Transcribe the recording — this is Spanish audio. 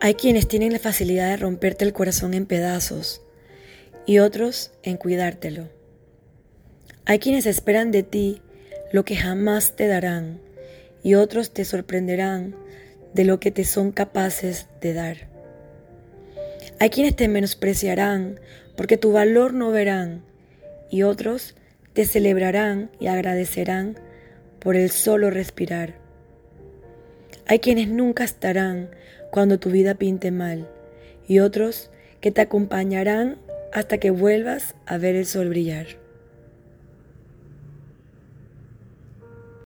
Hay quienes tienen la facilidad de romperte el corazón en pedazos y otros en cuidártelo. Hay quienes esperan de ti lo que jamás te darán y otros te sorprenderán de lo que te son capaces de dar. Hay quienes te menospreciarán porque tu valor no verán y otros te celebrarán y agradecerán por el solo respirar. Hay quienes nunca estarán cuando tu vida pinte mal y otros que te acompañarán hasta que vuelvas a ver el sol brillar.